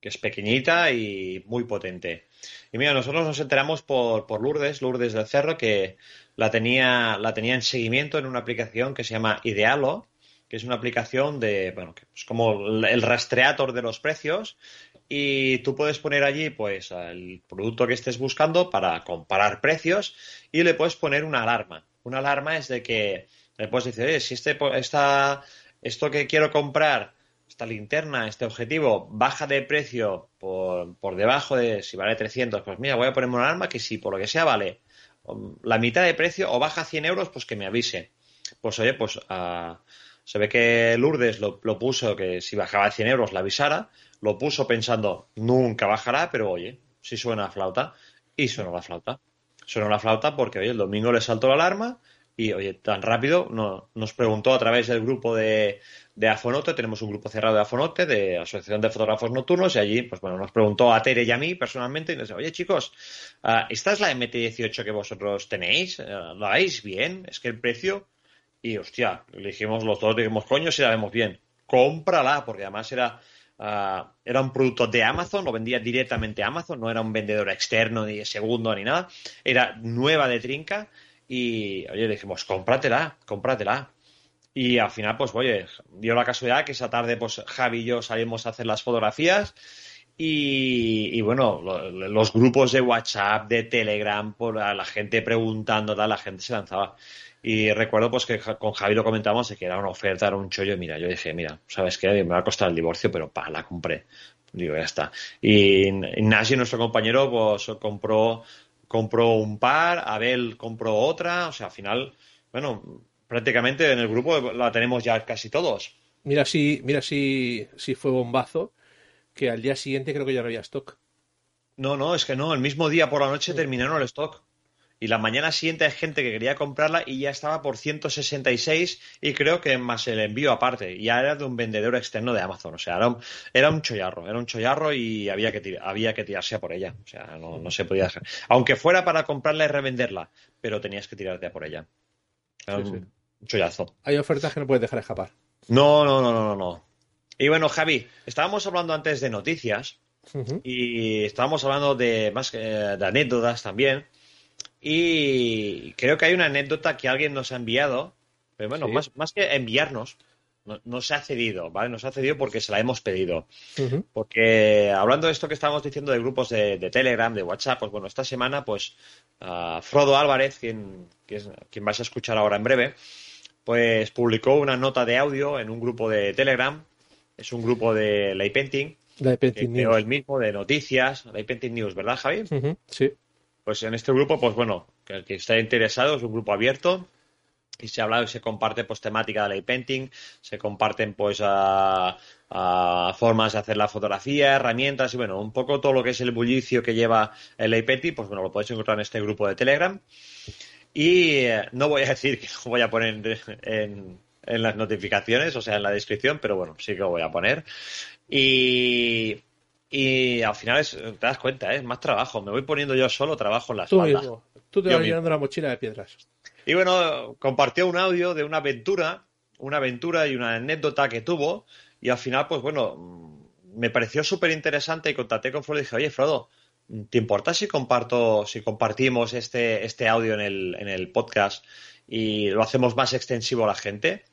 que es pequeñita y muy potente. Y mira, nosotros nos enteramos por, por Lourdes, Lourdes del Cerro, que la tenía, la tenía en seguimiento en una aplicación que se llama Idealo, que es una aplicación de, bueno, que es como el rastreador de los precios y tú puedes poner allí pues el producto que estés buscando para comparar precios y le puedes poner una alarma. Una alarma es de que le puedes decir, oye, si este, esta, esto que quiero comprar, esta linterna, este objetivo, baja de precio por, por debajo de si vale 300, pues mira, voy a ponerme una alarma que si por lo que sea vale la mitad de precio o baja 100 euros, pues que me avise. Pues oye, pues uh, se ve que Lourdes lo, lo, puso que si bajaba 100 euros la avisara lo puso pensando, nunca bajará, pero oye, si suena la flauta, y suena la flauta. Suena la flauta porque, oye, el domingo le saltó la alarma y, oye, tan rápido no, nos preguntó a través del grupo de, de Afonote, tenemos un grupo cerrado de Afonote, de Asociación de Fotógrafos Nocturnos, y allí, pues bueno, nos preguntó a Tere y a mí personalmente, y nos dice, oye chicos, ah, ¿esta es la MT18 que vosotros tenéis? ¿La veis bien? Es que el precio... Y, hostia, le dijimos los dos, dijimos, coño, si la vemos bien, cómprala, porque además era Ah, era un producto de Amazon, lo vendía directamente Amazon, no era un vendedor externo ni segundo ni nada, era nueva de trinca y, oye, dijimos, cómpratela, cómpratela. Y al final, pues, oye, dio la casualidad que esa tarde, pues, Javi y yo salimos a hacer las fotografías y, bueno, los grupos de WhatsApp, de Telegram, por la gente preguntando, la gente se lanzaba. Y recuerdo pues que con Javi lo comentamos de que era una oferta, era un chollo. Mira, yo dije, mira, ¿sabes qué? Me va a costar el divorcio, pero pa, la compré. Digo, ya está. Y Ignacio, nuestro compañero, pues compró compró un par, Abel compró otra, o sea, al final, bueno, prácticamente en el grupo la tenemos ya casi todos. Mira si, mira si, si fue bombazo, que al día siguiente creo que ya no había stock. No, no, es que no, el mismo día por la noche terminaron el stock. Y la mañana siguiente hay gente que quería comprarla y ya estaba por 166 y creo que más el envío aparte. Ya era de un vendedor externo de Amazon. O sea, era un, era un chollarro. Era un chollarro y había que, había que tirarse a por ella. O sea, no, no se podía hacer. Aunque fuera para comprarla y revenderla, pero tenías que tirarte a por ella. Era Sí, un, sí. un chollazo. Hay ofertas que no puedes dejar escapar. No, no, no, no, no, no. Y bueno, Javi, estábamos hablando antes de noticias y estábamos hablando de más de anécdotas también. Y creo que hay una anécdota que alguien nos ha enviado, pero bueno, Sí. más, más que enviarnos, no- nos ha cedido, ¿vale? Nos ha cedido porque se la hemos pedido. Porque hablando de esto que estábamos diciendo de grupos de, de Telegram, de WhatsApp, pues bueno, esta semana, pues ah, Frodo Álvarez, quien, que es- quien vais a escuchar ahora en breve, pues publicó una nota de audio en un grupo de Telegram. Es un grupo de Lay Painting, que Painting creó él mismo, de noticias, Lay Painting News, ¿verdad, Javi? Ujú, Sí. Pues en este grupo, pues bueno, el que esté interesado es un grupo abierto y se habla y se comparte pues temática de ley painting, se comparten pues a, formas de hacer la fotografía, herramientas y bueno, un poco todo lo que es el bullicio que lleva el ley painting, pues bueno, lo podéis encontrar en este grupo de Telegram. Y eh, no voy a decir que lo voy a poner en- en las notificaciones, o sea, en la descripción, pero bueno, sí que lo voy a poner. Y, y al final es, te das cuenta, ¿eh? es más trabajo. Me voy poniendo yo solo trabajo en la Tú espalda. mismo. Tú te Yo vas mismo. llenando la mochila de piedras. Y bueno, compartió un audio de una aventura, una aventura y una anécdota que tuvo. Y al final, pues bueno, mm, me pareció súper interesante y contacté con Frodo y dije, oye, Frodo, ¿te importa si comparto, si compartimos este, este audio en el, en el podcast y lo hacemos más extensivo a la gente?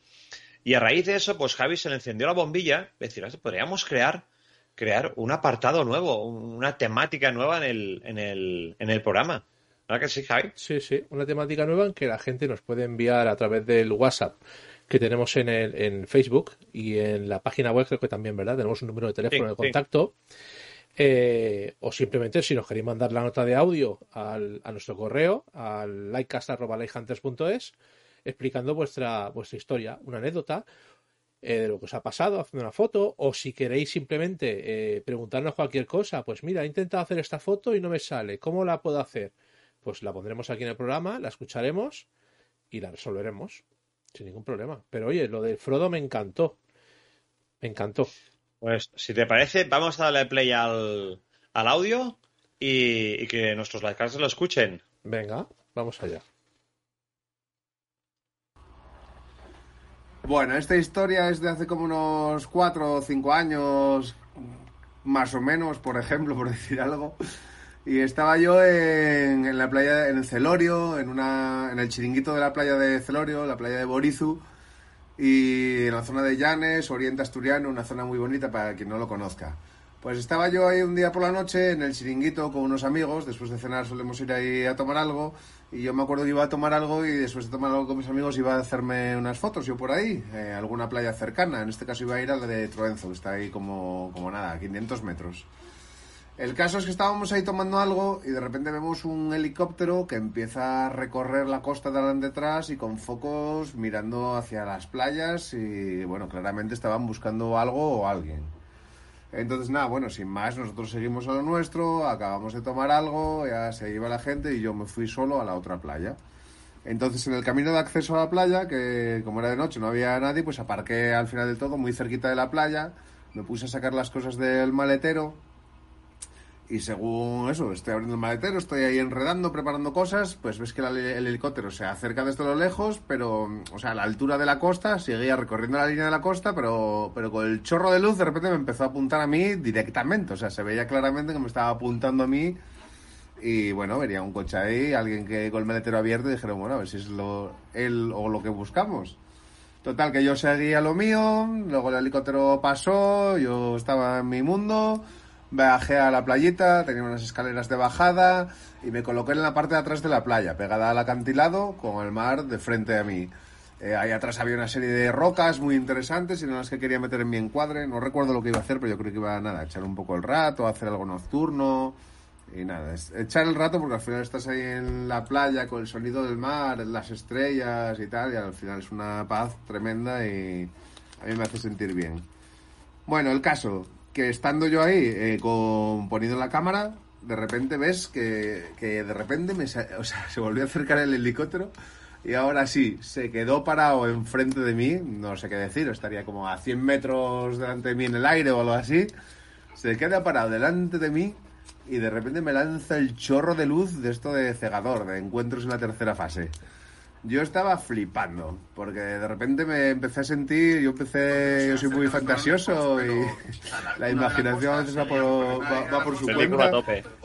Y a raíz de eso, pues Javi se le encendió la bombilla. Es decir, podríamos crear, crear un apartado nuevo, una temática nueva en el, en el, en el programa. ¿Verdad que sí, Javi? Sí, sí, una temática nueva en que la gente nos puede enviar a través del WhatsApp que tenemos en, el, en Facebook y en la página web, creo que también, ¿verdad? Tenemos un número de teléfono Sí, de sí. contacto. Eh, o simplemente si nos queréis mandar la nota de audio al, a nuestro correo, al likecast.lighthunters.es, explicando vuestra, vuestra historia, una anécdota eh, de lo que os ha pasado, haciendo una foto, o si queréis simplemente eh, preguntarnos cualquier cosa, pues mira, he intentado hacer esta foto y no me sale, ¿cómo la puedo hacer? Pues la pondremos aquí en el programa, la escucharemos y la resolveremos sin ningún problema. Pero oye, lo del Frodo me encantó. Me encantó. Pues si te parece, vamos a darle play al, al audio y, y que nuestros likers lo escuchen. Venga, vamos allá. Bueno, esta historia es de hace como unos 4 o 5 años, más o menos, por ejemplo, por decir algo. Y estaba yo en, la playa, en el Celorio, en, en el chiringuito de la playa de Celorio, la playa de Borizu, y en la zona de Llanes, Oriente Asturiano, una zona muy bonita para quien no lo conozca. Pues estaba yo ahí un día por la noche en el chiringuito con unos amigos, después de cenar solemos ir ahí a tomar algo, y yo me acuerdo que iba a tomar algo y después de tomar algo con mis amigos iba a hacerme unas fotos yo por ahí, eh, alguna playa cercana, en este caso iba a ir a la de Troenzo, que está ahí como, como nada, 500 metros. El caso es que estábamos ahí tomando algo y de repente vemos un helicóptero que empieza a recorrer la costa de adelante detrás y con focos mirando hacia las playas y bueno, claramente estaban buscando algo o alguien. Entonces nada, bueno, sin más, nosotros seguimos a lo nuestro, acabamos de tomar algo, ya se iba la gente y yo me fui solo a la otra playa. Entonces en el camino de acceso a la playa, que como era de noche no había nadie, pues aparqué al final del todo, muy cerquita de la playa, me puse a sacar las cosas del maletero y según eso, estoy abriendo el maletero, estoy ahí enredando, preparando cosas, pues ves que el, el helicóptero se acerca desde lo lejos, pero, o sea, a la altura de la costa, seguía recorriendo la línea de la costa, pero, pero con el chorro de luz de repente me empezó a apuntar a mí directamente, o sea, se veía claramente que me estaba apuntando a mí y bueno, venía un coche ahí, alguien que con el maletero abierto y dijeron, bueno, a ver si es lo, él o lo que buscamos. Total, que yo seguía lo mío, luego el helicóptero pasó, yo estaba en mi mundo, bajé a la playita, tenía unas escaleras de bajada y me coloqué en la parte de atrás de la playa, pegada al acantilado, con el mar de frente a mí. Eh, ahí atrás había una serie de rocas muy interesantes y en las que quería meter en mi encuadre. No recuerdo lo que iba a hacer, pero yo creo que iba nada, a echar un poco el rato, hacer algo nocturno. y nada, echar el rato porque al final estás ahí en la playa con el sonido del mar, las estrellas y tal, y al final es una paz tremenda y a mí me hace sentir bien. Bueno, el caso, que estando yo ahí eh, con, poniendo la cámara, de repente ves que, que de repente me, o sea, se volvió a acercar el helicóptero y ahora sí, se quedó parado enfrente de mí, no sé qué decir, estaría como a 100 metros delante de mí en el aire o algo así, se queda parado delante de mí y de repente me lanza el chorro de luz de esto de cegador, de encuentros en la tercera fase. Yo estaba flipando, porque de repente me empecé a sentir, yo empecé, yo soy muy fantasioso y la imaginación a veces va por, va, va por su cuenta.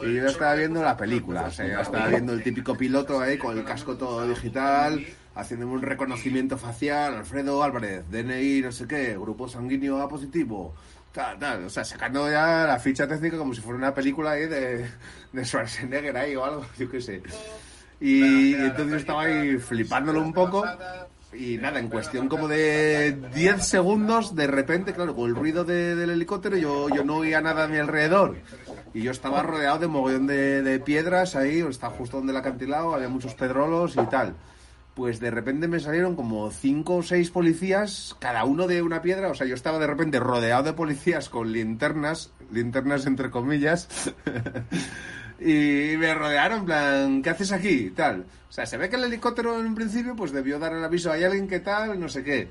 Y yo estaba viendo la película, o sea, yo estaba viendo el típico piloto ahí con el casco todo digital, haciéndome un reconocimiento facial, Alfredo Álvarez, DNI, no sé qué, grupo sanguíneo A positivo, tal, tal, o sea, sacando ya la ficha técnica como si fuera una película ahí de, de Schwarzenegger ahí o algo, yo qué sé. Y, entonces estaba ahí flipándolo un poco. Y nada, en cuestión como de 10 segundos, de repente, claro, con el ruido de- del helicóptero, yo, yo no oía nada a mi alrededor. Y yo estaba rodeado de mogollón de, de piedras ahí, estaba justo donde el acantilado, había muchos pedrolos y tal. Pues de repente me salieron como cinco o seis policías, cada uno de una piedra. O sea, yo estaba de repente rodeado de policías con linternas, linternas entre comillas. y me rodearon, plan, ¿qué haces aquí? Y tal. O sea, se ve que el helicóptero en un principio pues debió dar el aviso, hay alguien que tal, no sé qué.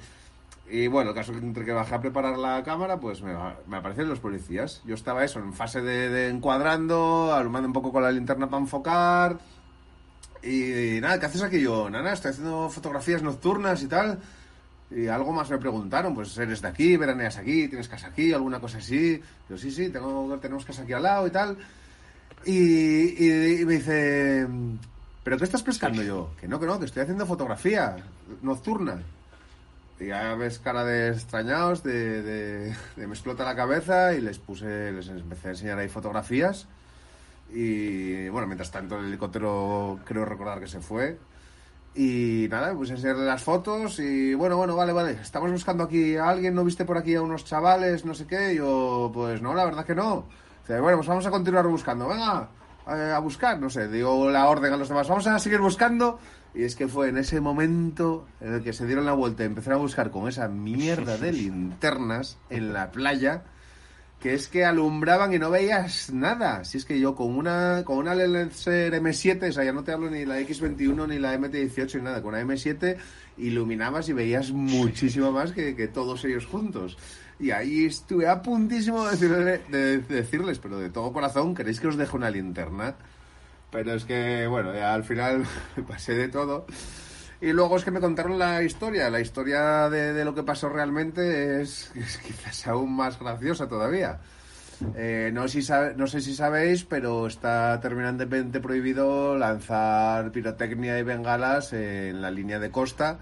Y bueno, el caso que entre que bajé a preparar la cámara, pues me, me aparecieron los policías. Yo estaba eso, en fase de, de encuadrando, alumbrando un poco con la linterna para enfocar. Y, nada, ¿qué haces aquí yo? Nada, estoy haciendo fotografías nocturnas y tal. Y algo más me preguntaron, pues eres de aquí, veraneas aquí, tienes casa aquí, alguna cosa así. Yo sí, sí, tengo, tenemos casa aquí al lado y tal. Y, me dice, ¿pero qué estás pescando yo? Que no, que no, que estoy haciendo fotografía nocturna. Y ya ves cara de extrañados, de, de- de me explota la cabeza y les puse, les empecé a enseñar ahí fotografías. Y bueno, mientras tanto el helicóptero creo recordar que se fue. Y nada, pues enseñarle las fotos y bueno, bueno, vale, vale, estamos buscando aquí a alguien, ¿no viste por aquí a unos chavales, no sé qué? Y yo, pues no, la verdad que no. Bueno, pues vamos a continuar buscando, venga, a, a buscar, no sé, digo la orden a los demás, vamos a seguir buscando. Y es que fue en ese momento en el que se dieron la vuelta y empezaron a buscar con esa mierda de linternas en la playa que es que alumbraban y no veías nada. Si es que yo con una con una Lancer M7, o sea, ya no te hablo ni la X21 ni la MT18 ni nada, con una M7 iluminabas y veías muchísimo más que, que todos ellos juntos. Y ahí estuve a puntísimo de, decirle- de- de decirles, pero de todo corazón, ¿queréis que os deje una linterna? Pero es que, bueno, ya al final pasé de todo. Y luego es que me contaron la historia. La historia de, de lo que pasó realmente es, es quizás aún más graciosa todavía. Eh, no, si sabe- no sé si sabéis, pero está terminantemente prohibido lanzar pirotecnia y bengalas en la línea de costa,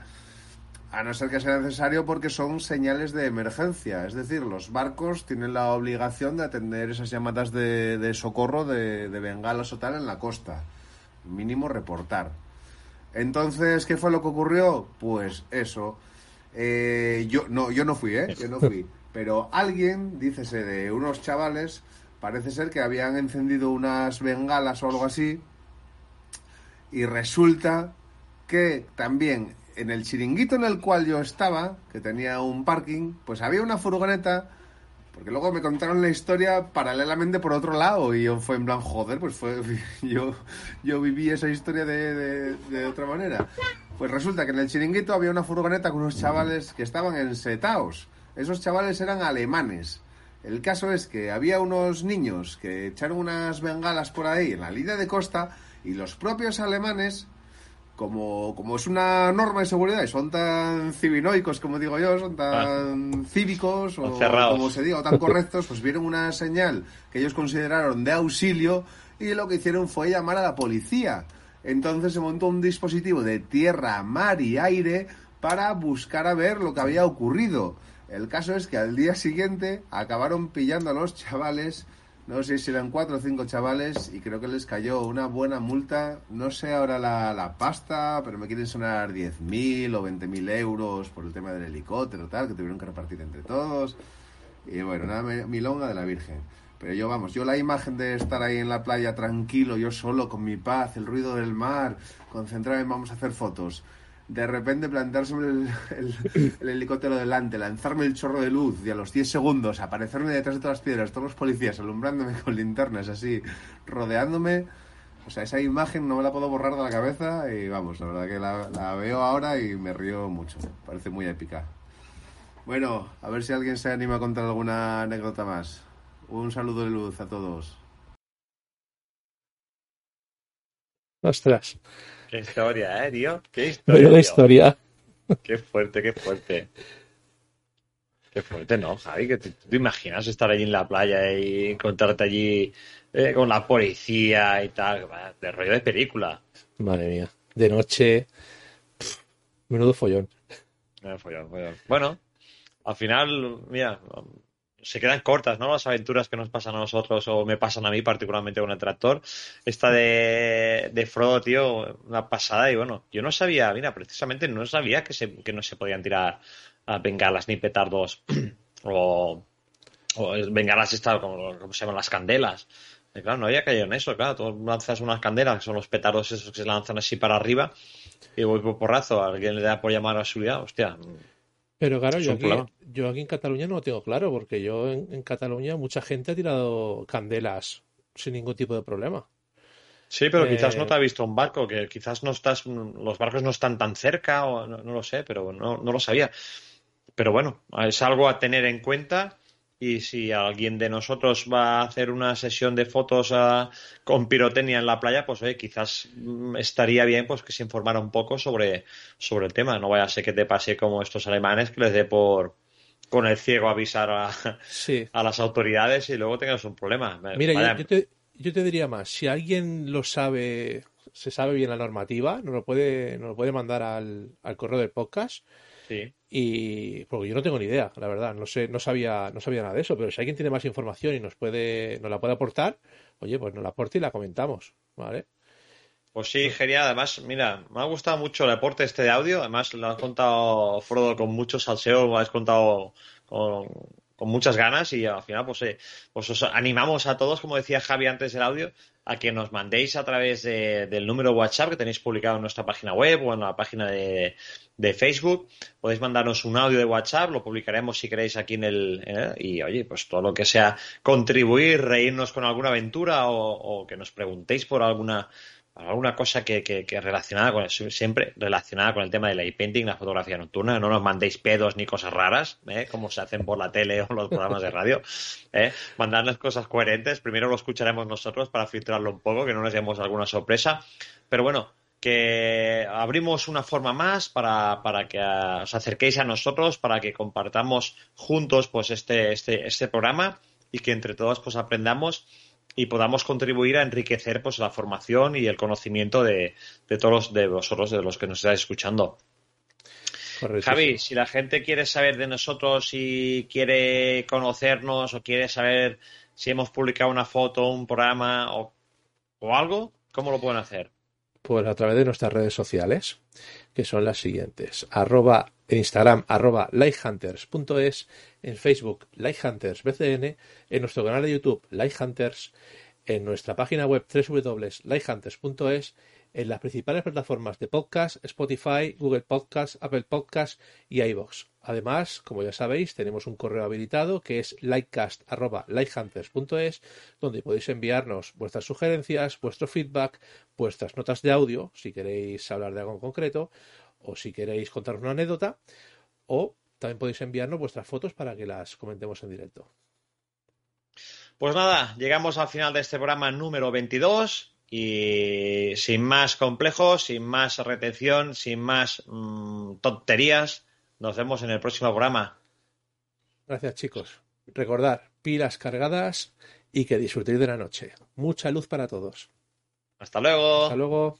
a no ser que sea necesario porque son señales de emergencia. Es decir, los barcos tienen la obligación de atender esas llamadas de, socorro de, de bengalas o tal en la costa. Mínimo reportar. Entonces, ¿qué fue lo que ocurrió? Pues eso. Eh, yo no, yo no fui, ¿eh? Yo no fui. Pero alguien, dícese de unos chavales, parece ser que habían encendido unas bengalas o algo así. Y resulta que también en el chiringuito en el cual yo estaba, que tenía un parking, pues había una furgoneta. Porque luego me contaron la historia paralelamente por otro lado y yo fue en plan, joder, pues fue, yo, yo viví esa historia de, otra manera. Pues resulta que en el chiringuito había una furgoneta con unos chavales que estaban ensetados. Esos chavales eran alemanes. El caso es que había unos niños que echaron unas bengalas por ahí en la línea de costa y los propios alemanes como, como es una norma de seguridad y son tan civinoicos, como digo yo, son tan cívicos o cerrados. como se diga, o tan correctos, pues vieron una señal que ellos consideraron de auxilio y lo que hicieron fue llamar a la policía. Entonces se montó un dispositivo de tierra, mar y aire para buscar a ver lo que había ocurrido. El caso es que al día siguiente acabaron pillando a los chavales no sé si eran cuatro o cinco chavales y creo que les cayó una buena multa. No sé ahora la, la pasta, pero me quieren sonar 10.000 o 20.000 euros por el tema del helicóptero, tal, que tuvieron que repartir entre todos. Y bueno, una milonga de la Virgen. Pero yo, vamos, yo la imagen de estar ahí en la playa tranquilo, yo solo, con mi paz, el ruido del mar, concentrarme en vamos a hacer fotos. De repente plantarse el, el, el helicóptero delante, lanzarme el chorro de luz y a los 10 segundos aparecerme detrás de todas las piedras, todos los policías alumbrándome con linternas así, rodeándome. O sea, esa imagen no me la puedo borrar de la cabeza y vamos, la verdad que la, la veo ahora y me río mucho. Parece muy épica. Bueno, a ver si alguien se anima a contar alguna anécdota más. Un saludo de luz a todos. Ostras, Qué historia, ¿eh, tío? Qué historia. la historia. Qué fuerte, qué fuerte. Qué fuerte, ¿no, Javi? Que te, ¿tú te imaginas estar allí en la playa y encontrarte allí eh, con la policía y tal? De rollo de película. Madre mía. De noche. pf, Menudo follón. Eh, follón, follón. Bueno, al final, mira, se quedan cortas, ¿no? Las aventuras que nos pasan a nosotros o me pasan a mí, particularmente con el tractor. Esta de, de Frodo, tío, una pasada. Y bueno, yo no sabía, mira, precisamente no sabía que, se, que no se podían tirar a bengalas ni petardos o, bengalas estas, como, como se llaman las candelas. Y claro, no había caído en eso, claro. Tú lanzas unas candelas, que son los petardos esos que se lanzan así para arriba, y voy por porrazo, alguien le da por llamar a la seguridad, hostia. Pero claro, yo aquí, yo aquí en Cataluña no lo tengo claro, porque yo en, en Cataluña mucha gente ha tirado candelas sin ningún tipo de problema. Sí, pero quizás Eh, no te ha visto un barco, que quizás no estás, los barcos no están tan cerca, o no, no lo sé, pero no, no lo sabía. Pero bueno, es algo a tener en cuenta. Y si alguien de nosotros va a hacer una sesión de fotos ah, con pirotecnia en la playa, pues oye, quizás mm, estaría bien pues que se informara un poco sobre, sobre el tema. No vaya a ser que te pase como estos alemanes que les dé por con el ciego avisar a, Sí. a las autoridades y luego tengas un problema. Mira, yo, yo te, yo te diría más, si alguien lo sabe, se sabe bien la normativa, nos lo puede, nos lo puede mandar al, al correo del podcast. Sí. Y porque yo no tengo ni idea, la verdad, no sé, no sabía, no sabía nada de eso, pero si alguien tiene más información y nos puede, nos la puede aportar, oye, pues nos la aporta y la comentamos, ¿vale? Pues sí, genial. Además, mira, me ha gustado mucho el aporte este de audio. Además, lo has contado, Frodo, con mucho salseo, lo has contado con, con muchas ganas y al final, pues, eh, pues os animamos a todos, como decía Javi antes del audio, a que nos mandéis a través de- del número WhatsApp que tenéis publicado en nuestra página web o en la página de, de Facebook. Podéis mandarnos un audio de WhatsApp, lo publicaremos si queréis aquí en el... eh, y oye, pues todo lo que sea contribuir, reírnos con alguna aventura o, o que nos preguntéis por alguna alguna cosa que, que, relacionada con siempre relacionada con el tema de la painting, la fotografía nocturna. No nos mandéis pedos ni cosas raras, ¿eh? como se hacen por la tele o los programas de radio. ¿eh? Mandadnos cosas coherentes. Primero lo escucharemos nosotros para filtrarlo un poco, que no nos demos alguna sorpresa. Pero bueno, que abrimos una forma más para, para que os acerquéis a nosotros, para que compartamos juntos pues este, este, este programa y que entre todos pues aprendamos y podamos contribuir a enriquecer pues la formación y el conocimiento de, de todos los- de vosotros, de los que nos estáis escuchando. Correcto. Javi, si la gente quiere saber de nosotros y quiere conocernos o quiere saber si hemos publicado una foto, un programa o, o algo, ¿cómo lo pueden hacer? Pues a través de nuestras redes sociales, que son las siguientes. Arroba, en Instagram, arroba lighthunters.es, en Facebook, lighthunters.bcn, en nuestro canal de YouTube, lighthunters, en nuestra página web www.lighthunters.es, en las principales plataformas de podcast, Spotify, Google Podcast, Apple Podcast y iVoox. Además, como ya sabéis, tenemos un correo habilitado que es lightcast.lighthunters.es, donde podéis enviarnos vuestras sugerencias, vuestro feedback, vuestras notas de audio, si queréis hablar de algo en concreto, o si queréis contaros una anécdota, o también podéis enviarnos vuestras fotos para que las comentemos en directo. Pues nada, llegamos al final de este programa número 22 y sin más complejos, sin más retención, sin más mm, tonterías, nos vemos en el próximo programa. Gracias, chicos. Recordad, pilas cargadas y que disfrutéis de la noche. Mucha luz para todos. Hasta luego. Hasta luego.